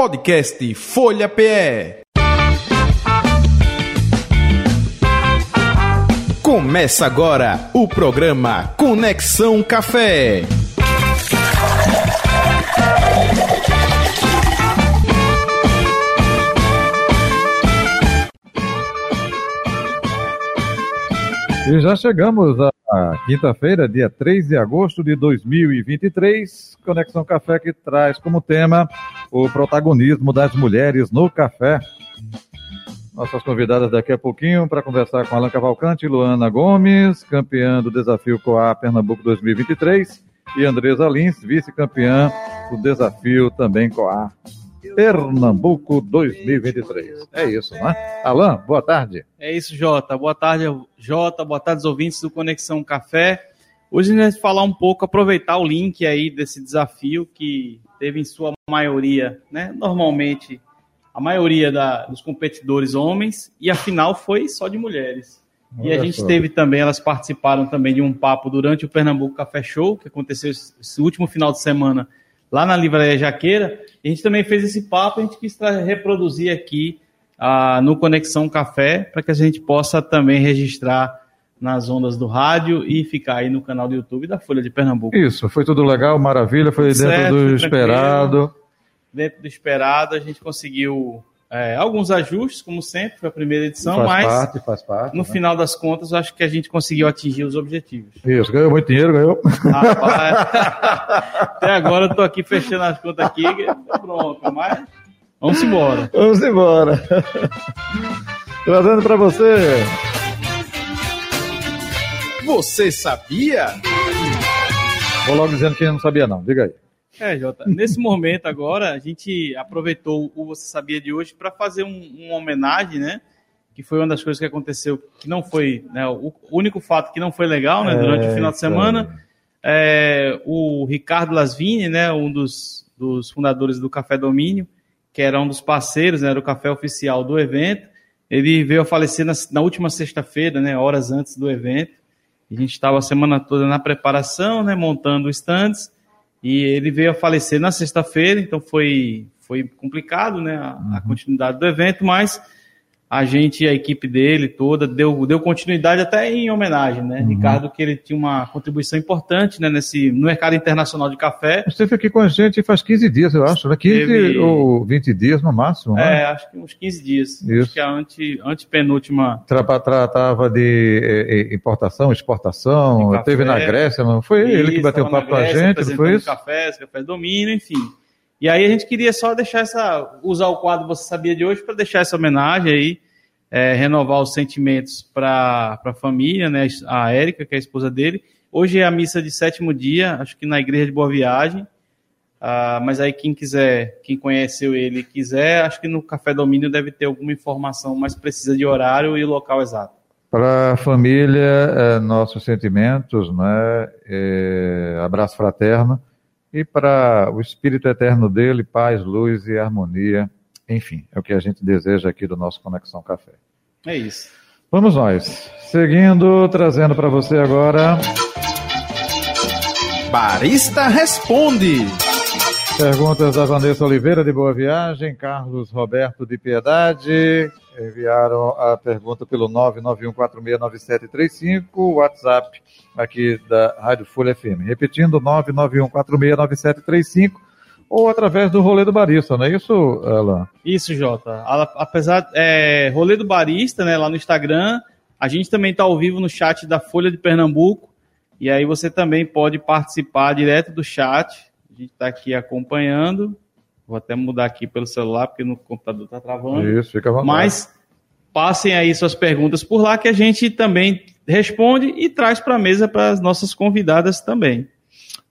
Podcast Folha PE. Começa agora o programa Conexão Café. E já chegamos à quinta-feira, dia 3 de agosto de 2023. Conexão Café que traz como tema o protagonismo das mulheres no café. Nossas convidadas daqui a pouquinho para conversar com Alan Cavalcante, Luana Gomes, campeã do desafio Coa Pernambuco 2023, e Andresa Lins, vice-campeã do desafio também Coa Pernambuco 2023. É isso, né? Alan, boa tarde. É isso, Jota. Boa tarde, Jota. Boa tarde, ouvintes do Conexão Café. Hoje a gente vai falar um pouco, aproveitar o link aí desse desafio que teve em sua maioria, né? Normalmente, a maioria da, dos competidores homens, e a final foi só de mulheres. Olha e a gente só. teve também, elas participaram também de um papo durante o Pernambuco Café Show, que aconteceu esse último final de semana lá na Livraria Jaqueira. A gente também fez esse papo, a gente quis reproduzir aqui ah, no Conexão Café, para que a gente possa também registrar nas ondas do rádio e ficar aí no canal do YouTube da Folha de Pernambuco. Isso, foi tudo legal, maravilha, foi dentro certo, do esperado. Dentro do esperado, a gente conseguiu é, alguns ajustes, como sempre, foi a primeira edição, faz mas parte, faz parte, no né? final das contas, acho que a gente conseguiu atingir os objetivos. Isso, ganhou muito dinheiro, ganhou. Rapaz, até agora eu tô aqui fechando as contas aqui, pronto, mas vamos embora. Vamos embora. Trazendo para você. Você sabia? Vou logo dizendo que não sabia não, diga aí. É, Jota, nesse momento agora, a gente aproveitou o Você Sabia de hoje para fazer um, uma homenagem, né? Que foi uma das coisas que aconteceu, que não foi, né, o único fato que não foi legal, né, durante é, o final de semana. É, o Ricardo Lasvini, né, um dos, dos fundadores do Café Domínio, que era um dos parceiros, né, era o café oficial do evento. Ele veio a falecer na, na última sexta-feira, né, horas antes do evento. A gente estava a semana toda na preparação, né, montando stands. E ele veio a falecer na sexta-feira, então foi, foi complicado né, a, a, uhum. continuidade do evento, mas a gente, a equipe dele toda, deu, deu continuidade até em homenagem, né? Uhum. Ricardo, que ele tinha uma contribuição importante né, nesse, no mercado internacional de café. Esteve aqui com a gente faz 15 dias, eu acho, né? 15 Esteve... ou 20 dias no máximo, né? É, acho que uns 15 dias. Isso. Acho que é a ante, antepenúltima. Tratava de eh, eh, importação, exportação, teve na Grécia, não foi isso, ele que bateu papo com a gente, não foi isso? Cafés, café domínio, enfim. E aí a gente queria só deixar essa, usar o quadro Você Sabia de hoje para deixar essa homenagem aí, é, renovar os sentimentos para a família, né? A Érica, que é a esposa dele. Hoje é a missa de sétimo dia, acho que na igreja de Boa Viagem. Ah, mas aí quem quiser, quem conheceu ele quiser, acho que no Café Domínio deve ter alguma informação mais precisa de horário e local exato. Para a família, é, nossos sentimentos, né? É, abraço fraterno e para o Espírito eterno dele, paz, luz e harmonia. Enfim, é o que a gente deseja aqui do nosso Conexão Café. É isso. Vamos nós. Seguindo, trazendo para você agora. Barista Responde. Perguntas da Vanessa Oliveira de Boa Viagem, Carlos Roberto de Piedade, enviaram a pergunta pelo 991469735, WhatsApp aqui da Rádio Folha FM. Repetindo, 991469735 ou através do Rolê do Barista, não é isso, Alan? Isso, Jota. Apesar, é, Rolê do Barista, né, lá no Instagram, a gente também está ao vivo no chat da Folha de Pernambuco, e aí você também pode participar direto do chat, a gente está aqui acompanhando. Vou até mudar aqui pelo celular, porque no computador está travando. Isso, fica à vontade. Mas passem aí suas perguntas por lá, que a gente também responde e traz para a mesa para as nossas convidadas também.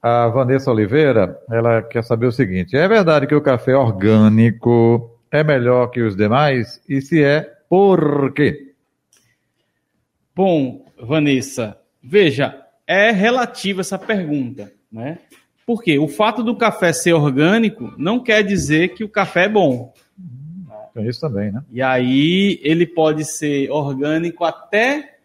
A Vanessa Oliveira, ela quer saber o seguinte: é verdade que o café orgânico é melhor que os demais? E se é, por quê? Bom, Vanessa, veja, é relativa essa pergunta, né? Porque o fato do café ser orgânico não quer dizer que o café é bom. Tem isso também, né? E aí ele pode ser orgânico até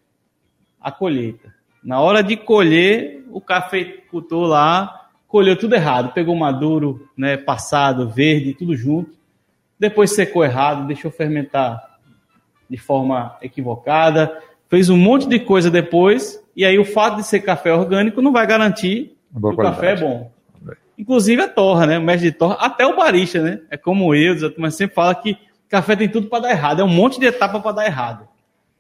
a colheita. Na hora de colher, o cafeicultor lá colheu tudo errado, pegou maduro, né, passado, verde, tudo junto. depois secou errado, deixou fermentar de forma equivocada, fez um monte de coisa depois, e aí o fato de ser café orgânico não vai garantir o café é bom. Inclusive a torra, né? O mestre de torra, até o barista, né? É como eu, mas sempre fala que café tem tudo para dar errado, é um monte de etapa para dar errado,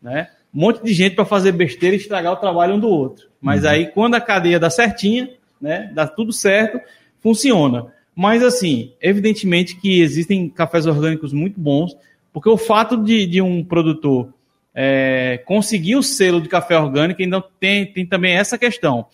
né? Um monte de gente para fazer besteira e estragar o trabalho um do outro. Mas uhum. aí quando a cadeia dá certinha, né? Dá tudo certo, funciona. Mas assim, evidentemente que existem cafés orgânicos muito bons, porque o fato de, de um produtor é, conseguir o selo de café orgânico ainda tem, tem também essa questão.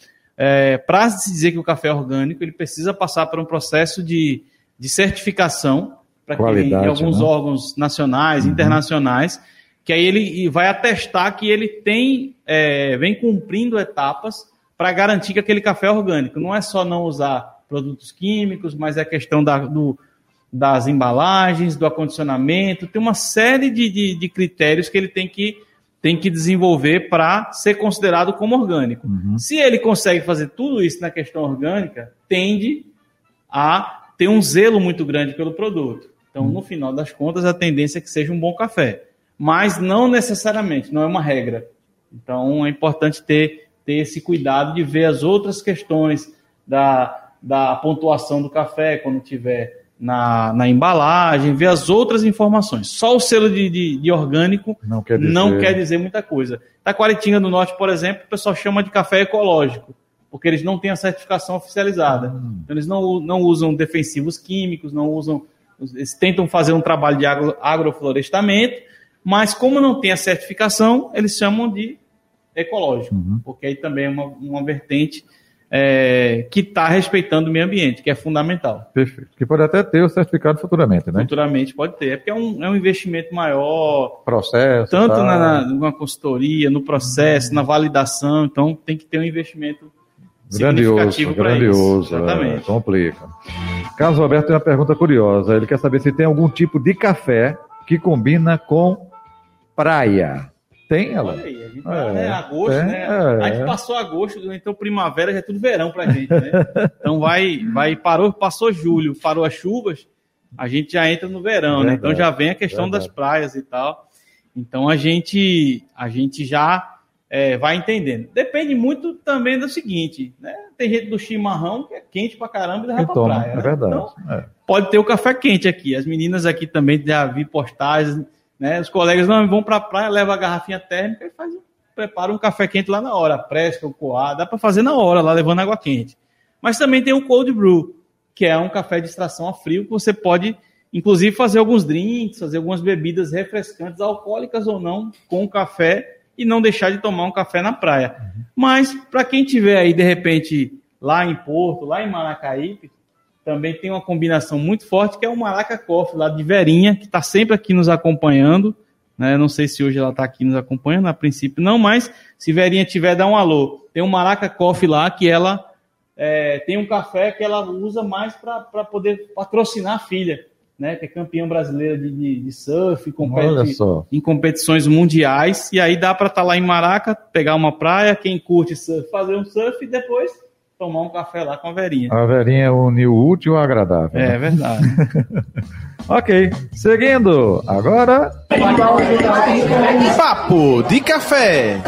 É, Para se dizer que o café é orgânico, ele precisa passar por um processo de, de certificação para que em alguns né? órgãos nacionais, uhum. internacionais, que aí ele vai atestar que ele tem, é, vem cumprindo etapas para garantir que aquele café é orgânico. Não é só não usar produtos químicos, mas é a questão da, do, das embalagens, do acondicionamento, tem uma série de, de, de critérios que ele tem que, tem que desenvolver para ser considerado como orgânico. Uhum. Se ele consegue fazer tudo isso na questão orgânica, tende a ter um zelo muito grande pelo produto. Então, no final das contas, a tendência é que seja um bom café. Mas não necessariamente, não é uma regra. Então, é importante ter, ter esse cuidado de ver as outras questões da, da pontuação do café, quando tiver na, na embalagem, ver as outras informações. Só o selo de, de, de orgânico não, quer dizer... não quer dizer muita coisa. Taquaritinga do Norte, por exemplo, o pessoal chama de café ecológico, porque eles não têm a certificação oficializada. Hum. Então, eles não, não usam defensivos químicos, não usam eles tentam fazer um trabalho de agro, agroflorestamento, mas como não tem a certificação, eles chamam de ecológico, uhum. porque aí também é uma, uma vertente é, que está respeitando o meio ambiente, que é fundamental. Perfeito. Que pode até ter o certificado futuramente, né? Futuramente pode ter. É porque é um, é um investimento maior. Processo. Tanto tá. na, na, consultoria, no processo, na validação. Então tem que ter um investimento Grandioso, grandioso. Exatamente. É, complica. Carlos Roberto tem uma pergunta curiosa. Ele quer saber se tem algum tipo de café que combina com praia. Tem ela? Olha aí, a gente tá, é, né, agosto, tem, né? É. A gente passou agosto, então primavera já é tudo verão pra gente, né? então vai, vai, parou, passou julho, parou as chuvas, a gente já entra no verão, verdade, né? Então já vem a questão verdade. das praias e tal. Então a gente, a gente já é, vai entendendo. Depende muito também do seguinte, né? Tem gente do chimarrão que é quente pra caramba e leva pra toma, praia. É né? verdade. Então, é. Pode ter o café quente aqui. As meninas aqui também já vi postagens, né? Os colegas não vão pra praia, levam a garrafinha térmica e faz, prepara um café quente lá na hora. Presca, o coar, dá para fazer na hora, lá levando água quente. Mas também tem o cold brew, que é um café de extração a frio que você pode inclusive fazer alguns drinks, fazer algumas bebidas refrescantes, alcoólicas ou não, com café e não deixar de tomar um café na praia. Uhum. Mas para quem tiver aí de repente lá em Porto, lá em Maracaípe, também tem uma combinação muito forte que é o Maraca Coffee lá de Verinha, que está sempre aqui nos acompanhando. Né? Não sei se hoje ela está aqui nos acompanhando, a princípio não, mas se Verinha tiver, dá um alô. Tem um Maraca Coffee lá que ela é, tem um café que ela usa mais para poder patrocinar a filha né, que é campeão brasileira de, de, de surf, compete em competições mundiais, e aí dá para estar tá lá em Maraca, pegar uma praia, quem curte surf, fazer um surf e depois tomar um café lá com a Verinha. A Verinha une o útil ao agradável. É né? verdade. ok, seguindo, agora. Papo de café.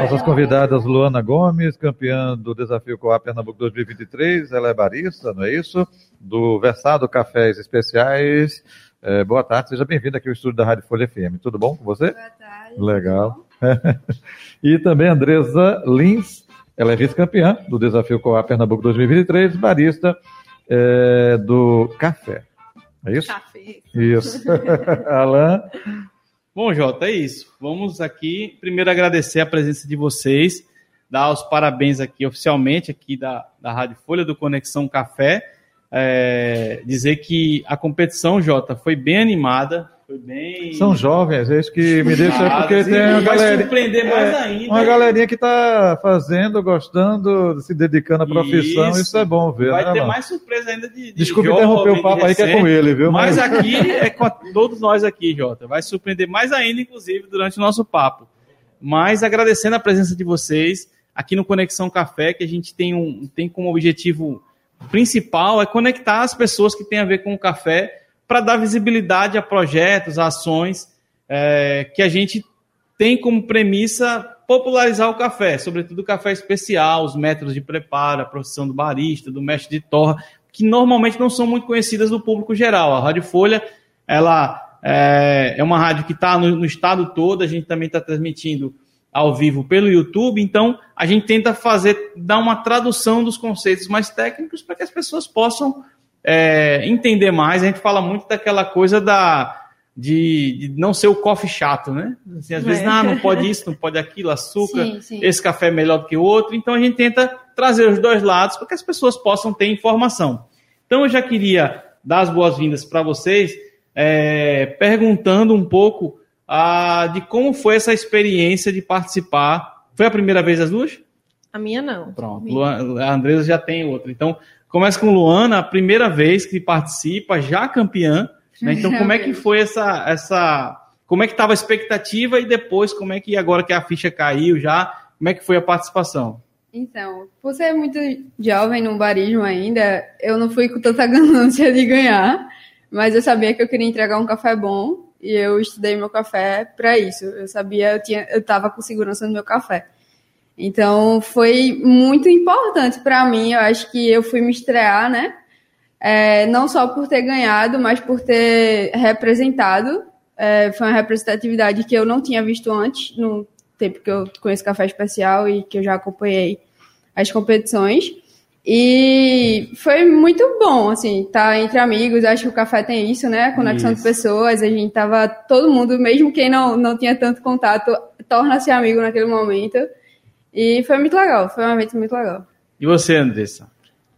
Nossas convidadas Luana Gomes, campeã do Desafio Coab Pernambuco 2023, ela é barista, não é isso? Do Versado Cafés Especiais. É, boa tarde, seja bem-vinda aqui ao estúdio da Rádio Folha FM. Tudo bom com você? Boa tarde. Legal. e também Andresa Lins, ela é vice-campeã do Desafio Coa Pernambuco 2023, barista é, do café. É isso? Café. Isso. Alain. Bom, Jota, é isso. Vamos aqui primeiro agradecer a presença de vocês, dar os parabéns aqui oficialmente aqui da, da Rádio Folha do Conexão Café. É, dizer que a competição, Jota, foi bem animada, foi bem. São jovens, é isso que me deixa. Ah, porque tem uma galera. surpreender mais é, ainda. Uma galerinha que está fazendo, gostando, se dedicando à profissão, isso, isso é bom ver. Vai né, ter mano? mais surpresa ainda de. de Desculpe interromper o papo aí que é com ele, viu? Mas, mas aqui é com a, todos nós aqui, Jota. Vai surpreender mais ainda, inclusive, durante o nosso papo. Mas agradecendo a presença de vocês aqui no Conexão Café, que a gente tem, um, tem como objetivo principal é conectar as pessoas que têm a ver com o café para dar visibilidade a projetos, a ações é, que a gente tem como premissa popularizar o café, sobretudo o café especial, os métodos de preparo, a profissão do barista, do mestre de torra, que normalmente não são muito conhecidas do público geral. A Rádio Folha, ela é, é uma rádio que está no, no, estado todo, a gente também está transmitindo ao vivo pelo YouTube, então a gente tenta fazer, dar uma tradução dos conceitos mais técnicos para que as pessoas possam é, entender mais. A gente fala muito daquela coisa da de, de, não ser o coffee chato, né? Assim, às é. vezes, não, não pode isso, não pode aquilo, açúcar, sim, sim. esse café é melhor do que o outro. Então a gente tenta trazer os dois lados para que as pessoas possam ter informação. Então eu já queria dar as boas-vindas para vocês, é, perguntando um pouco ah, de como foi essa experiência de participar. Foi a primeira vez as duas? A minha não. Pronto, minha. a Andresa já tem outra. Então, começa com Luana, a primeira vez que participa, já campeã né? Então, como é que foi essa, essa. Como é que estava a expectativa e depois, como é que agora que a ficha caiu já, como é que foi a participação? Então, por ser muito jovem no barismo ainda, eu não fui com tanta ganância de ganhar, mas eu sabia que eu queria entregar um café bom e eu estudei meu café para isso. Eu sabia, eu tinha, eu estava com segurança no meu café. Então, foi muito importante para mim. Eu acho que eu fui me estrear, né? é, não só por ter ganhado, mas por ter representado. É, foi uma representatividade que eu não tinha visto antes, no tempo que eu conheço Café Especial e que eu já acompanhei as competições. E foi muito bom, assim, estar tá entre amigos. Acho que o café tem isso, né? Conexão isso. de pessoas. A gente tava, todo mundo, mesmo quem não, não tinha tanto contato, torna-se amigo naquele momento. E foi muito legal, foi um evento muito legal. E você, Andressa?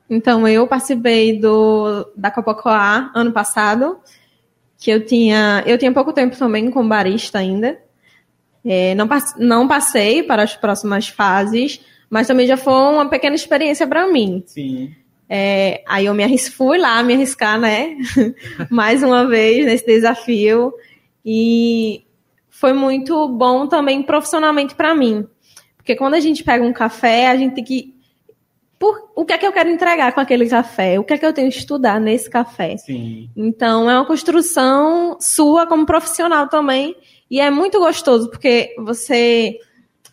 Então, eu participei do, da Copacoa ano passado, que eu tinha, eu tinha pouco tempo também como barista ainda. É, não, não passei para as próximas fases, mas também já foi uma pequena experiência para mim. Sim. É, aí eu me arris, fui lá me arriscar, né? Mais uma vez nesse desafio. E foi muito bom também profissionalmente para mim. Porque quando a gente pega um café, a gente tem que por, o que é que eu quero entregar com aquele café? O que é que eu tenho que estudar nesse café? Sim. Então, é uma construção sua como profissional também. E é muito gostoso, porque você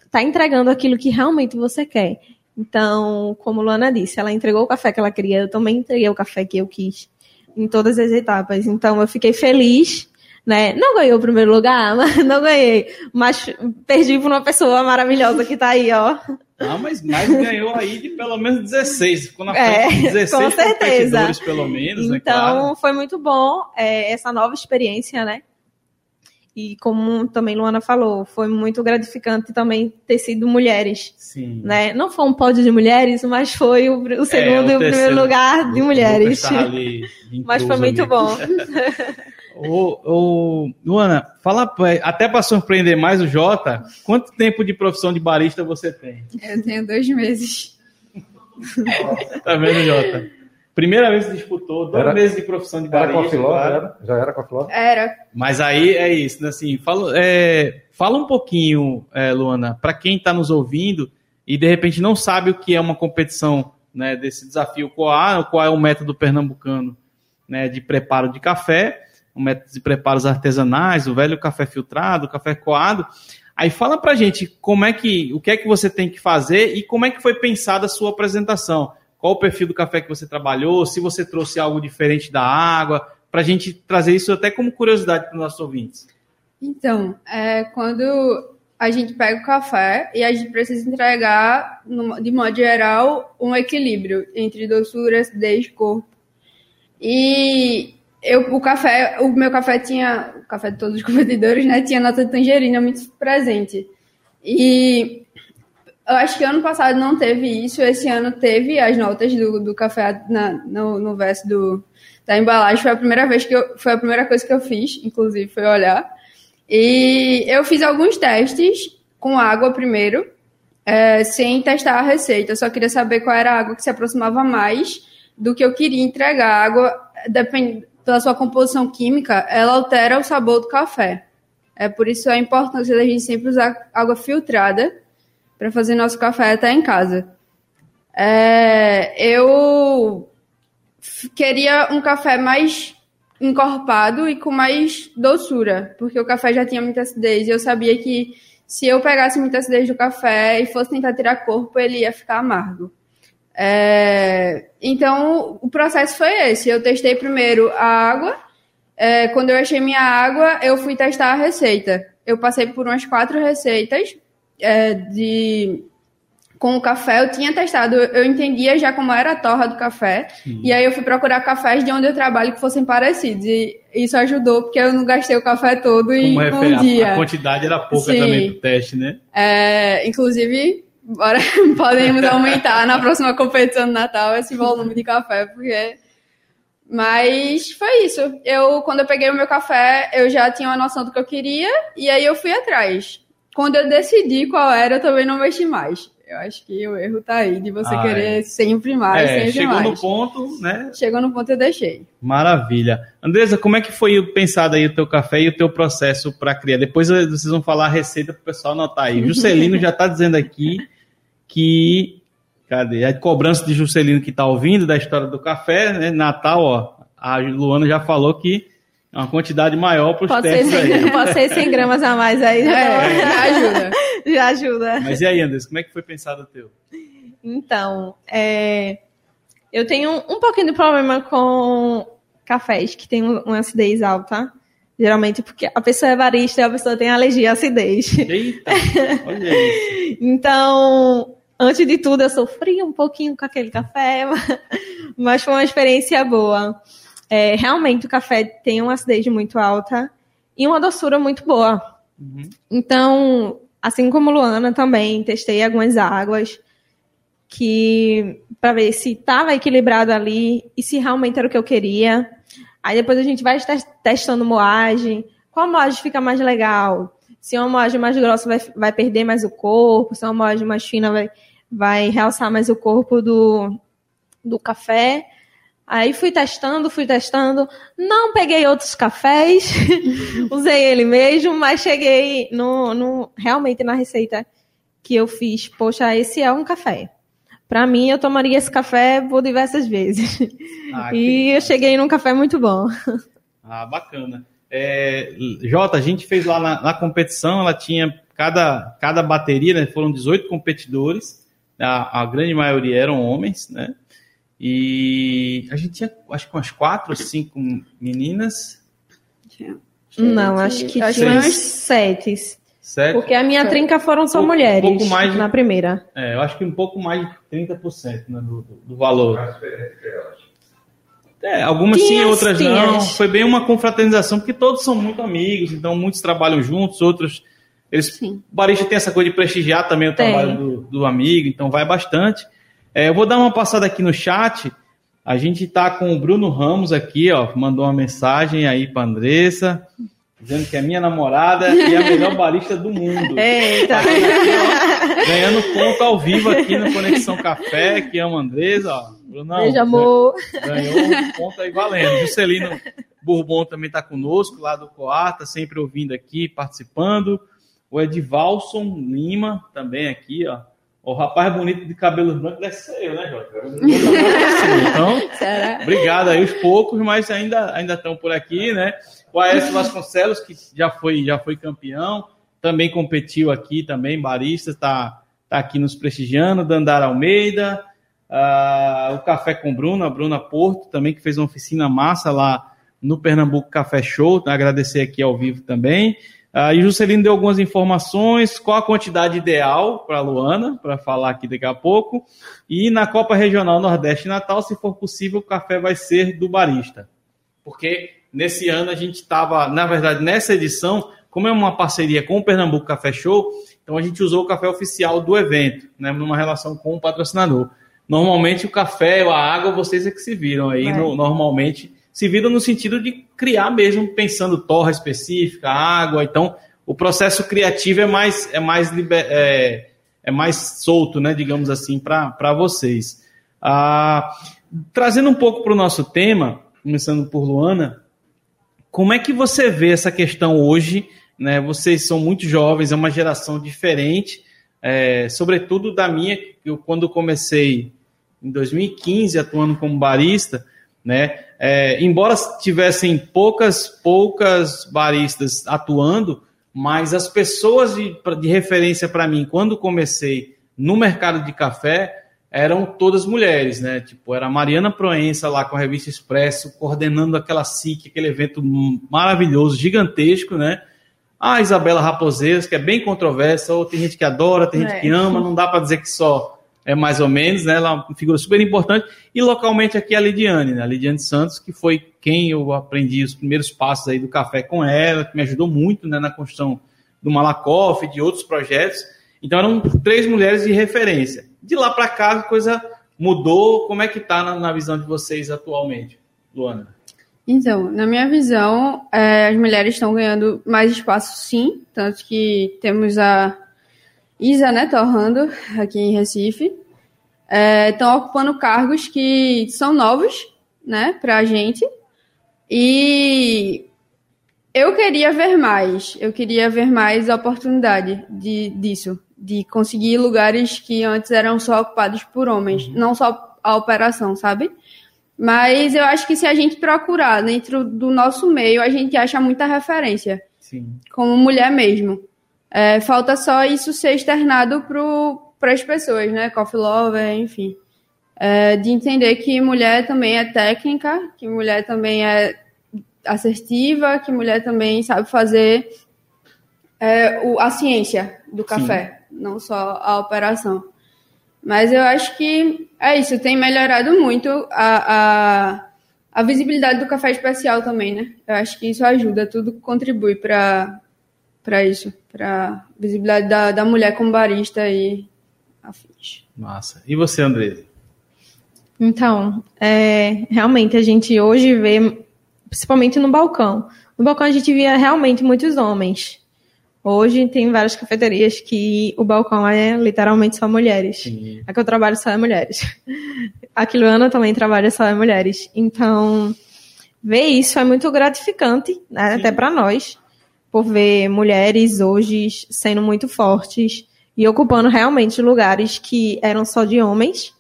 está entregando aquilo que realmente você quer. Então, como Luana disse, ela entregou o café que ela queria, eu também entreguei o café que eu quis em todas as etapas. Então, eu fiquei feliz né? Não ganhei o primeiro lugar, não ganhei, mas perdi por uma pessoa maravilhosa que está aí, ó. Ah, mas, mas ganhou aí de pelo menos 16. Ficou na é, frente é, 16 com certeza. pelo menos, Então, é claro. foi muito bom é, essa nova experiência, né? E como também Luana falou, foi muito gratificante também ter sido mulheres. Sim. Né? Não foi um pódio de mulheres, mas foi o, o segundo é, o e o primeiro lugar de mulheres. mas foi muito ali. bom. Ô, ô, Luana, fala até para surpreender mais o Jota, quanto tempo de profissão de barista você tem? Eu tenho dois meses. tá vendo, Jota? Primeira vez que disputou, dois era, meses de profissão de barista. Era com claro. era? Já era com a filó? Era. Mas aí é isso, né? Assim, fala, é, fala um pouquinho, é, Luana, para quem está nos ouvindo e de repente não sabe o que é uma competição né, desse desafio qual qual é o método pernambucano né, de preparo de café um método de preparos artesanais, o velho café filtrado, o café coado. Aí fala pra gente como é que, o que é que você tem que fazer e como é que foi pensada a sua apresentação. Qual o perfil do café que você trabalhou, se você trouxe algo diferente da água, para a gente trazer isso até como curiosidade para os nossos ouvintes. Então, é, quando a gente pega o café e a gente precisa entregar, de modo geral, um equilíbrio entre doçura, acidez e corpo. E eu, o café, o meu café tinha, o café de todos os competidores, né, tinha nota de tangerina muito presente. E eu acho que ano passado não teve isso, esse ano teve as notas do, do café na, no, no verso do, da embalagem. Foi a primeira vez que eu, foi a primeira coisa que eu fiz, inclusive, foi olhar. E eu fiz alguns testes com água primeiro, é, sem testar a receita. Eu só queria saber qual era a água que se aproximava mais do que eu queria entregar. A água, depende, pela sua composição química, ela altera o sabor do café. É por isso a importância da gente sempre usar água filtrada para fazer nosso café até em casa. É, eu queria um café mais encorpado e com mais doçura, porque o café já tinha muita acidez e eu sabia que se eu pegasse muita acidez do café e fosse tentar tirar corpo, ele ia ficar amargo. É, então, o processo foi esse. Eu testei primeiro a água. É, quando eu achei minha água, eu fui testar a receita. Eu passei por umas quatro receitas é, de com o café. Eu tinha testado, eu entendia já como era a torra do café. Sim. E aí eu fui procurar cafés de onde eu trabalho que fossem parecidos. E isso ajudou, porque eu não gastei o café todo em um dia. A quantidade era pouca Sim. também pro teste, né? É, inclusive, Bora, podemos aumentar na próxima competição do Natal esse volume de café, porque. Mas foi isso. Eu, quando eu peguei o meu café, eu já tinha uma noção do que eu queria, e aí eu fui atrás. Quando eu decidi qual era, eu também não mexi mais. Eu acho que o erro tá aí, de você ah, querer é. sempre mais, é, sempre chegou mais. no ponto, né? Chegou no ponto eu deixei. Maravilha. Andresa, como é que foi pensado aí o teu café e o teu processo para criar? Depois vocês vão falar a receita para o pessoal anotar aí. Juscelino já está dizendo aqui que. Cadê? A cobrança de Juscelino que está ouvindo da história do café, né? Natal, ó. A Luana já falou que é uma quantidade maior para os testes ser, aí. Pode ser 100 gramas a mais aí. Já, é, já ajuda. já ajuda. Mas e aí, Anderson, como é que foi pensado o teu? Então, é, eu tenho um pouquinho de problema com cafés que tem uma acidez alta. Geralmente porque a pessoa é barista e a pessoa tem alergia à acidez. Eita, olha isso. então, antes de tudo, eu sofri um pouquinho com aquele café, mas foi uma experiência boa. É, realmente, o café tem uma acidez muito alta e uma doçura muito boa. Uhum. Então, assim como Luana também, testei algumas águas que para ver se estava equilibrado ali e se realmente era o que eu queria. Aí depois a gente vai testando moagem. Qual moagem fica mais legal? Se uma moagem mais grossa vai, vai perder mais o corpo, se uma moagem mais fina vai, vai realçar mais o corpo do, do café. Aí fui testando, fui testando. Não peguei outros cafés, usei ele mesmo, mas cheguei no, no, realmente na receita que eu fiz. Poxa, esse é um café. Para mim, eu tomaria esse café por diversas vezes. Ah, e eu cheguei num café muito bom. Ah, bacana. É, Jota, a gente fez lá na, na competição, ela tinha cada, cada bateria, né, foram 18 competidores a, a grande maioria eram homens, né? E a gente tinha, acho que umas quatro ou cinco meninas. Não, acho que acho tinha umas sete. Sete? Porque a minha trinca foram só um pouco, mulheres um pouco mais na primeira. É, eu acho que um pouco mais de 30% né, do, do valor. É, algumas tinhas, sim, outras tinhas. não. Foi bem uma confraternização, porque todos são muito amigos, então muitos trabalham juntos, outros eles, Sim. o barista tem essa coisa de prestigiar também o tem. trabalho do, do, amigo, então vai bastante. É, eu vou dar uma passada aqui no chat. A gente está com o Bruno Ramos aqui, ó, mandou uma mensagem aí para Andressa, dizendo que é minha namorada e a melhor barista do mundo. Eita! Tá ganhando ponto ao vivo aqui no Conexão Café, que ama Andressa, ó. Brunão, Beijo, amor. Ganhou um ponto aí valendo. Juscelino Bourbon também está conosco, lá do Coar, tá sempre ouvindo aqui, participando. O Edvalson Lima, também aqui, ó. O rapaz bonito de cabelo branco deve ser eu, né, Jota? Então, Será? obrigado aí, os poucos, mas ainda, ainda estão por aqui, né? O Aécio Vasconcelos, que já foi, já foi campeão, também competiu aqui, também, barista, está tá aqui nos prestigiando. Dandara Almeida, uh, o Café com Bruna, a Bruna Porto, também, que fez uma oficina massa lá no Pernambuco Café Show. Agradecer aqui ao vivo também. E o Juscelino deu algumas informações, qual a quantidade ideal para a Luana, para falar aqui daqui a pouco. E na Copa Regional Nordeste Natal, se for possível, o café vai ser do barista. Porque nesse ano a gente estava, na verdade, nessa edição, como é uma parceria com o Pernambuco Café Show, então a gente usou o café oficial do evento, né, numa relação com o patrocinador. Normalmente o café ou a água, vocês é que se viram aí, é. no, normalmente se viram no sentido de criar mesmo, pensando torra específica, água. Então, o processo criativo é mais, é mais, liber, é, é mais solto, né, digamos assim, para vocês. Ah, trazendo um pouco para o nosso tema, começando por Luana, como é que você vê essa questão hoje? Né, vocês são muito jovens, é uma geração diferente, é, sobretudo da minha, eu quando comecei em 2015 atuando como barista, né? É, embora tivessem poucas, poucas baristas atuando, mas as pessoas de, de referência para mim, quando comecei no mercado de café, eram todas mulheres, né? Tipo, era a Mariana Proença lá com a revista Expresso, coordenando aquela SIC, aquele evento maravilhoso, gigantesco, né? A Isabela Raposeiras, que é bem controversa, ou tem gente que adora, tem gente é. que ama, não dá para dizer que só é mais ou menos, né? Ela é uma figura super importante. E localmente aqui a Lidiane, né? A Lidiane Santos, que foi quem eu aprendi os primeiros passos aí do café com ela, que me ajudou muito né, na construção do Malakoff, de outros projetos. Então eram três mulheres de referência. De lá para cá a coisa mudou. Como é que está na, na, visão de vocês atualmente, Luana? Então, na minha visão, é, as mulheres estão ganhando mais espaço, sim. Tanto que temos a Isa, né, torrando aqui em Recife. Estão é, ocupando cargos que são novos, né, para a gente. E eu queria ver mais, eu queria ver mais oportunidade de, disso, de conseguir lugares que antes eram só ocupados por homens, uhum. não só a operação, sabe? Mas eu acho que se a gente procurar dentro do nosso meio, a gente acha muita referência. Sim. Como mulher mesmo. É, falta só isso ser externado para as pessoas, né? Coffee Lover, enfim. É, de entender que mulher também é técnica, que mulher também é assertiva, que mulher também sabe fazer é, o, a ciência do café, Sim. não só a operação. Mas eu acho que é isso, tem melhorado muito a, a, a visibilidade do café especial também, né? Eu acho que isso ajuda, tudo contribui para para isso, para visibilidade da, da mulher como barista e afins. Massa. E você, André? Então, é, realmente a gente hoje vê, principalmente no balcão. No balcão a gente via realmente muitos homens. Hoje tem várias cafeterias que o balcão é literalmente só mulheres. Sim. A que eu trabalho só é mulheres. A Quiluana também trabalha só é mulheres. Então, ver isso é muito gratificante, né? até para nós por ver mulheres hoje sendo muito fortes e ocupando realmente lugares que eram só de homens,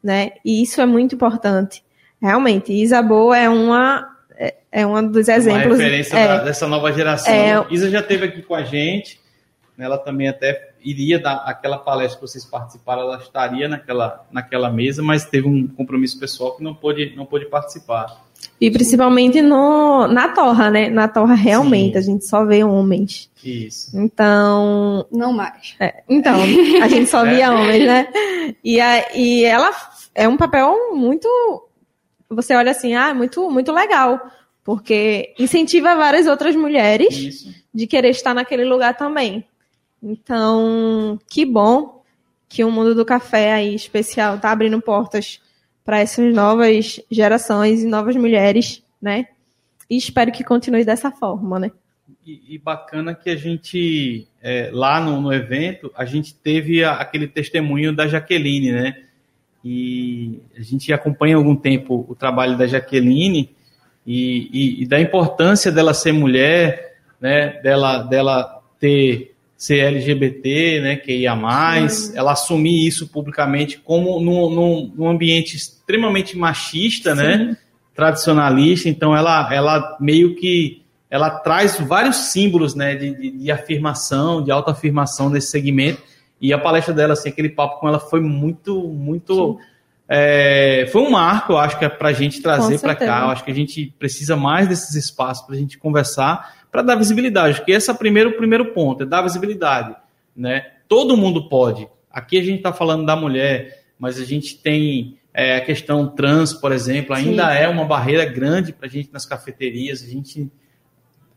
né? E isso é muito importante. Realmente, Isaboa é uma é, é um dos exemplos. Uma referência é, da, dessa nova geração. É, Isa já esteve aqui com a gente. Ela também até iria dar aquela palestra que vocês participaram, ela estaria naquela, naquela mesa, mas teve um compromisso pessoal que não pôde, não pôde participar. E principalmente no, na torra, né? Na torra realmente, Sim. a gente só vê homens. Isso. Então. Não mais. É, então, a gente só via é. homens, né? E, a, e ela é um papel muito. Você olha assim, ah, muito, muito legal. Porque incentiva várias outras mulheres Isso. de querer estar naquele lugar também. Então, que bom que o mundo do café aí especial tá abrindo portas para essas novas gerações e novas mulheres, né? E espero que continue dessa forma, né? E, e bacana que a gente, é, lá no, no, evento, a gente teve a, aquele testemunho da Jaqueline, né? E a gente acompanha há algum tempo o trabalho da Jaqueline e, e, e da importância dela ser mulher, né? Dela, dela ter ser LGBT, né, que ia mais, ela assumir isso publicamente como num, num, num ambiente extremamente machista, né, Sim. né, tradicionalista, então ela, ela meio que ela traz vários símbolos, né, de, de, de afirmação, de autoafirmação nesse segmento, e a palestra dela, assim, aquele papo com ela foi muito, muito... É, foi um marco, eu acho que é para a gente trazer para cá. Eu acho que a gente precisa mais desses espaços para a gente conversar, para dar visibilidade, que esse é o primeiro, primeiro ponto, é dar visibilidade. Né? Todo mundo pode. Aqui a gente está falando da mulher, mas a gente tem é, a questão trans, por exemplo, ainda Sim. é uma barreira grande para a gente nas cafeterias. A gente,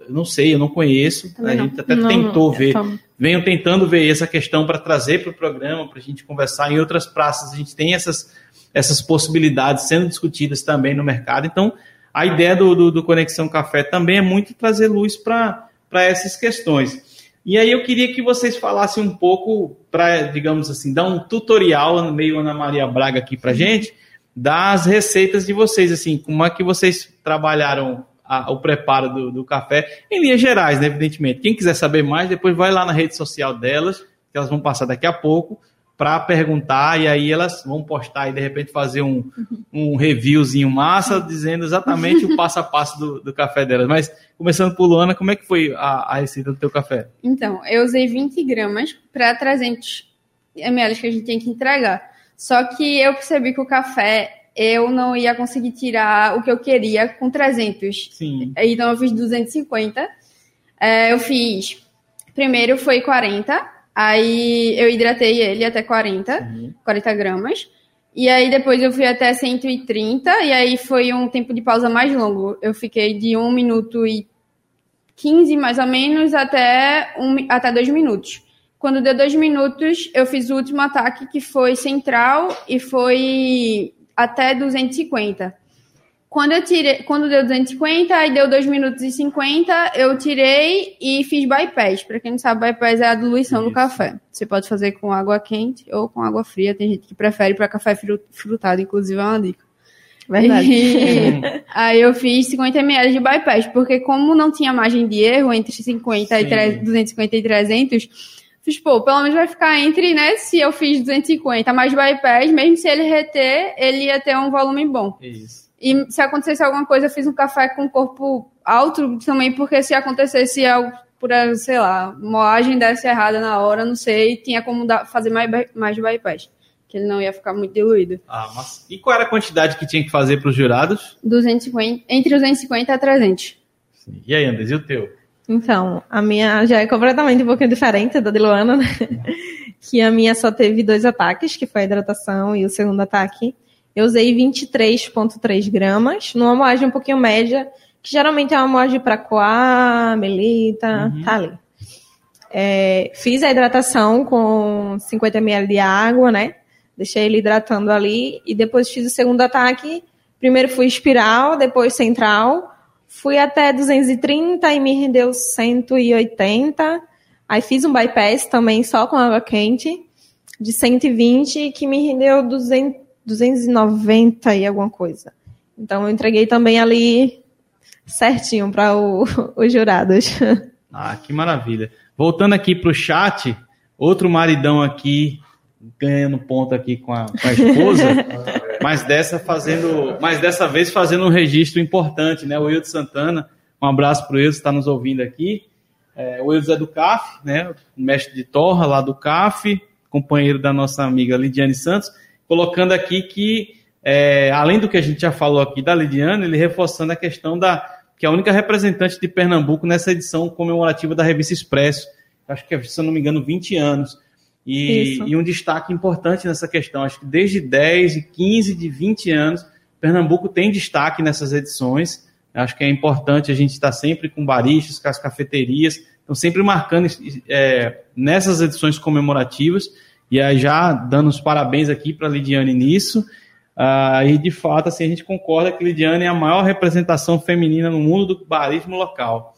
não sei, eu não conheço, a gente até não, tentou não, ver, tô... venham tentando ver essa questão para trazer para o programa, para a gente conversar. Em outras praças a gente tem essas, essas possibilidades sendo discutidas também no mercado. Então, a ideia do, do, do Conexão Café também é muito trazer luz para essas questões. E aí eu queria que vocês falassem um pouco, para, digamos assim, dar um tutorial, meio Ana Maria Braga aqui para gente, das receitas de vocês, assim, como é que vocês trabalharam a, o preparo do, do, café, em linhas gerais, né, evidentemente. Quem quiser saber mais, depois vai lá na rede social delas, que elas vão passar daqui a pouco, para perguntar e aí elas vão postar e de repente fazer um, um reviewzinho massa dizendo exatamente o passo a passo do, do café delas. Mas começando por Luana, como é que foi a, a receita do teu café? Então, eu usei 20 gramas para 300 ml que a gente tem que entregar. Só que eu percebi que o café eu não ia conseguir tirar o que eu queria com 300. Sim. Então eu fiz 250. É, eu fiz. Primeiro foi 40. Aí eu hidratei ele até 40, Uhum. 40 gramas. E aí depois eu fui até 130, e aí foi um tempo de pausa mais longo. Eu fiquei de 1 minuto e 15, mais ou menos, até, um, até 2 minutos. Quando deu 2 minutos, eu fiz o último ataque, que foi central, e foi até 250. Quando eu tirei, quando deu 250, aí deu 2 minutos e 50, eu tirei e fiz bypass. Pra quem não sabe, bypass é a diluição do Isso. café. Você pode fazer com água quente ou com água fria. Tem gente que prefere para café fru- frutado, inclusive é uma dica. Verdade. E aí eu fiz 50 ml de bypass, porque como não tinha margem de erro entre 50 e Sim. 300, 250 e 300, fiz, pô, pelo menos vai ficar entre, né, se eu fiz 250 mais bypass, mesmo se ele reter, ele ia ter um volume bom. Isso. E se acontecesse alguma coisa, eu fiz um café com corpo alto também, porque se acontecesse algo por, sei lá, moagem desse errada na hora, não sei, tinha como dar- fazer mais, mais bypass, que ele não ia ficar muito diluído. Ah, mas... E qual era a quantidade que tinha que fazer para os jurados? 250, entre 250 a 300. E aí, Andres, e o teu? Então, a minha já é completamente um pouquinho diferente da de Luana, né? Que a minha só teve dois ataques, que foi a hidratação e o segundo ataque. Eu usei 23,3 gramas, numa moagem um pouquinho média, que geralmente é uma moagem para coar, melita, Uhum. tá ali. É, fiz a hidratação com 50 ml de água, né? Deixei ele hidratando ali e depois fiz o segundo ataque. Primeiro fui espiral, depois central. Fui até 230 e me rendeu 180. Aí fiz um bypass também só com água quente de 120 que me rendeu 200, 290 e alguma coisa. Então eu entreguei também ali certinho para os jurados. Ah, que maravilha. Voltando aqui para o chat, outro maridão aqui ganhando ponto aqui com a, com a esposa, mas dessa fazendo, mas dessa vez fazendo um registro importante, né? O Wildo Santana, um abraço para o Wildo, está nos ouvindo aqui. É, o Wildo é do CAF, né? Mestre de torra lá do CAF, companheiro da nossa amiga Lidiane Santos, colocando aqui que é, além do que a gente já falou aqui da Lidiane, ele reforçando a questão da que é a única representante de Pernambuco nessa edição comemorativa da Revista Expresso. Acho que se eu não me engano, 20 anos. E, e um destaque importante nessa questão. Acho que desde 10, e 15, de 20 anos, Pernambuco tem destaque nessas edições. Acho que é importante a gente estar sempre com baristas, com as cafeterias, estão sempre marcando é, nessas edições comemorativas. E aí já dando os parabéns aqui para a Lidiane nisso. Ah, e de fato, assim, a gente concorda que Lidiane é a maior representação feminina no mundo do barismo local.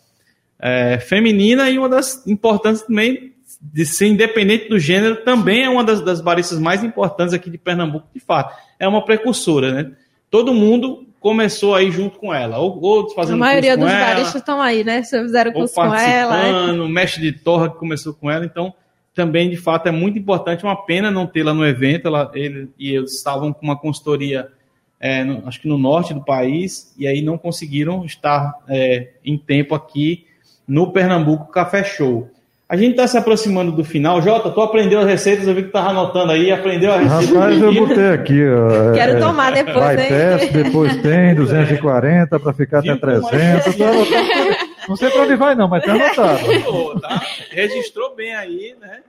É, feminina e uma das importantes também, de ser independente do gênero, também é uma das, das baristas mais importantes aqui de Pernambuco, de fato. É uma precursora, né? Todo mundo começou aí junto com ela, ou, ou fazendo a maioria dos ela, baristas estão aí, né? Fizeram curso com ela. participando, o mestre de torra que começou com ela, então também de fato é muito importante, uma pena não tê-la no evento, ela, ele e eles estavam com uma consultoria, é, no- acho que no norte do país, e aí não conseguiram estar é, em tempo aqui no Pernambuco Café Show. A gente está se aproximando do final. Jota, tu aprendeu as receitas, eu vi que tu estava anotando aí, aprendeu a receita. Rapaz, eu botei aqui. ó, Quero é, tomar depois, Vai hein? teste, depois tem 240 para ficar até Viu como 300. Tá. Não sei para onde vai, não, mas tá anotado. Tá? Registrou bem aí, né?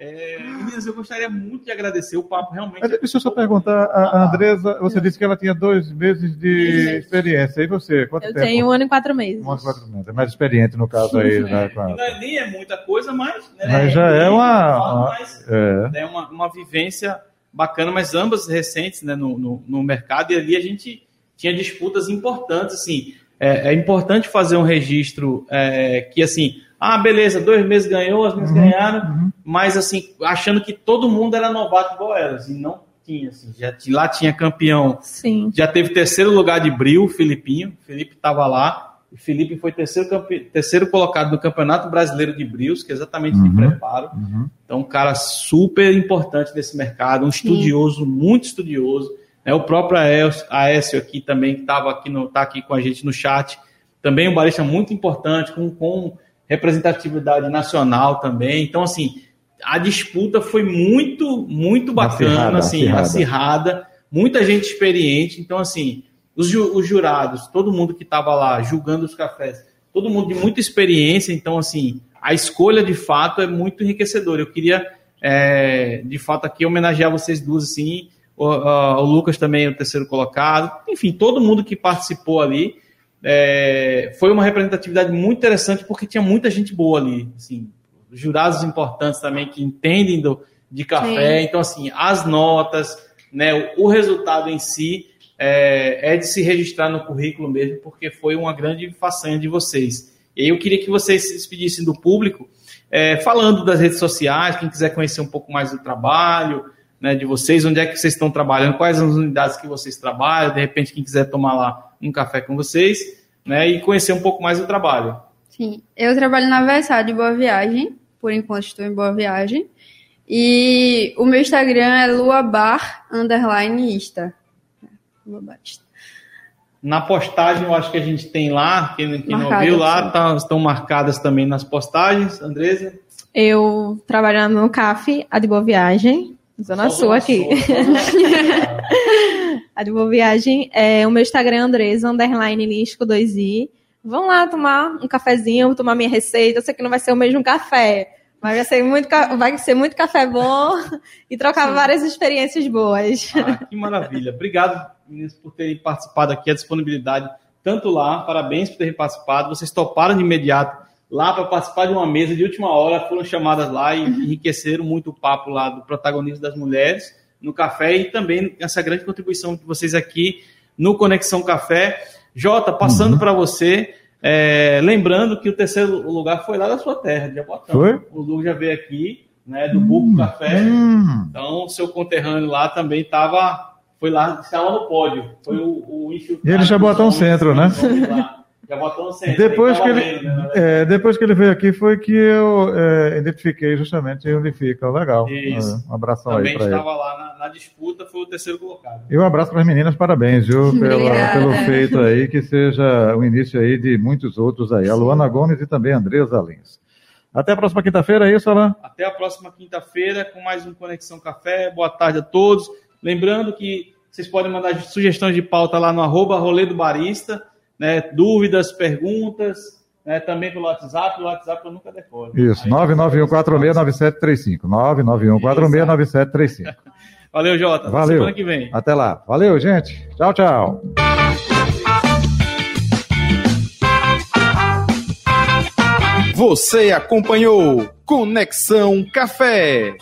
É, meninas, eu gostaria muito de agradecer o papo realmente. Mas deixa eu só perguntar, a a Andresa, você disse que ela tinha dois meses de experiência. E você? Quanto Eu tempo? tenho um ano e quatro meses. Um ano e quatro meses. É mais experiente no caso aí, né? a- Não é- nem é muita coisa, mas. né, Mas já é uma- uma- mas É. é uma, uma vivência bacana, mas ambas recentes né, no, no, no mercado, e ali a gente tinha disputas importantes. Assim, é, é importante fazer um registro é, que, assim, ah, beleza, dois meses ganhou, as minhas ganharam, mas, assim, achando que todo mundo era novato igual elas, e não tinha. Assim, já, lá tinha campeão Sim. já teve terceiro lugar de bril, Filipinho. Felipe estava lá, Felipe foi terceiro, terceiro colocado no Campeonato Brasileiro de Brios, que é exatamente Uhum. de preparo. Uhum. Então, um cara super importante nesse mercado, um estudioso, muito estudioso. Né? O próprio Aécio, aqui também, que estava aqui, no, tá aqui com a gente no chat, também um barista muito importante, com, com representatividade nacional também. Então, assim, a disputa foi muito, muito bacana, Acirrada, assim, acirrada. acirrada, muita gente experiente. Então, assim, os, os jurados, todo mundo que estava lá julgando os cafés, todo mundo de muita experiência. Então, assim, a escolha de fato é muito enriquecedora. Eu queria, é, de fato, aqui homenagear vocês duas, assim. O, a- o Lucas também é o terceiro colocado. Enfim, todo mundo que participou ali. é, foi uma representatividade muito interessante porque tinha muita gente boa ali. Assim, jurados importantes também que entendem do, de café. Então, assim, as notas, né, o, o resultado em si é, é de se registrar no currículo mesmo, porque foi uma grande façanha de vocês. E aí eu queria que vocês se despedissem do público, é, falando das redes sociais, quem quiser conhecer um pouco mais do trabalho né, de vocês, onde é que vocês estão trabalhando, quais as unidades que vocês trabalham, de repente quem quiser tomar lá um café com vocês, né, e conhecer um pouco mais do trabalho. Sim, eu trabalho na Versátil de Boa Viagem, por enquanto estou em Boa Viagem. E o meu Instagram é luabar, underline, ista. Lua Batista. Na postagem, eu acho que a gente tem lá, quem, quem não viu lá, tá- estão marcadas também nas postagens, Andresa. Eu trabalhando no CAF, a de Boa Viagem, Zona Só Sul aqui. A de Boa Viagem. É, o meu Instagram é Andresa, underline Lisco 2i. Vão lá tomar um cafezinho, tomar minha receita. Eu sei que não vai ser o mesmo café, mas vai ser muito, vai ser muito café bom e trocar várias experiências boas. Ah, que maravilha. Obrigado, meninas, por terem participado aqui, a disponibilidade, tanto lá, parabéns por terem participado. Vocês toparam de imediato lá para participar de uma mesa de última hora, foram chamadas lá e enriqueceram muito o papo lá do protagonismo das mulheres no café e também essa grande contribuição de vocês aqui no Conexão Café. Jota, passando para você, é, lembrando que o terceiro lugar foi lá da sua terra, de Jabotão. Foi? O Lu já veio aqui, né, do Buco Café. Hum. Então, o seu conterrâneo lá também estava. Foi lá, estava no pódio. Foi o, o ele já botou um centro, né? Já botou no centro. Depois que, ele, né, é, depois que ele veio aqui foi que eu é, identifiquei justamente onde fica. Legal. Isso. É, um abração Também aí ele. estava lá na, na disputa, foi o terceiro colocado. E um abraço para as meninas, parabéns, viu, pela- pelo feito aí, que seja o início aí de muitos outros aí. A Luana Gomes e também a Andresa Lins. Até a próxima quinta-feira, é isso, Alain? Até a próxima quinta-feira com mais um Conexão Café. Boa tarde a todos. Lembrando que vocês podem mandar sugestões de pauta lá no arroba rolê do barista, né? Dúvidas, perguntas, né? também pelo WhatsApp. O WhatsApp eu nunca decoro. Isso, Aí- 991469735. 991469735. Valeu, Jota. Valeu. Semana que vem. Até lá. Valeu, gente. Tchau, tchau. Você acompanhou Conexão Café.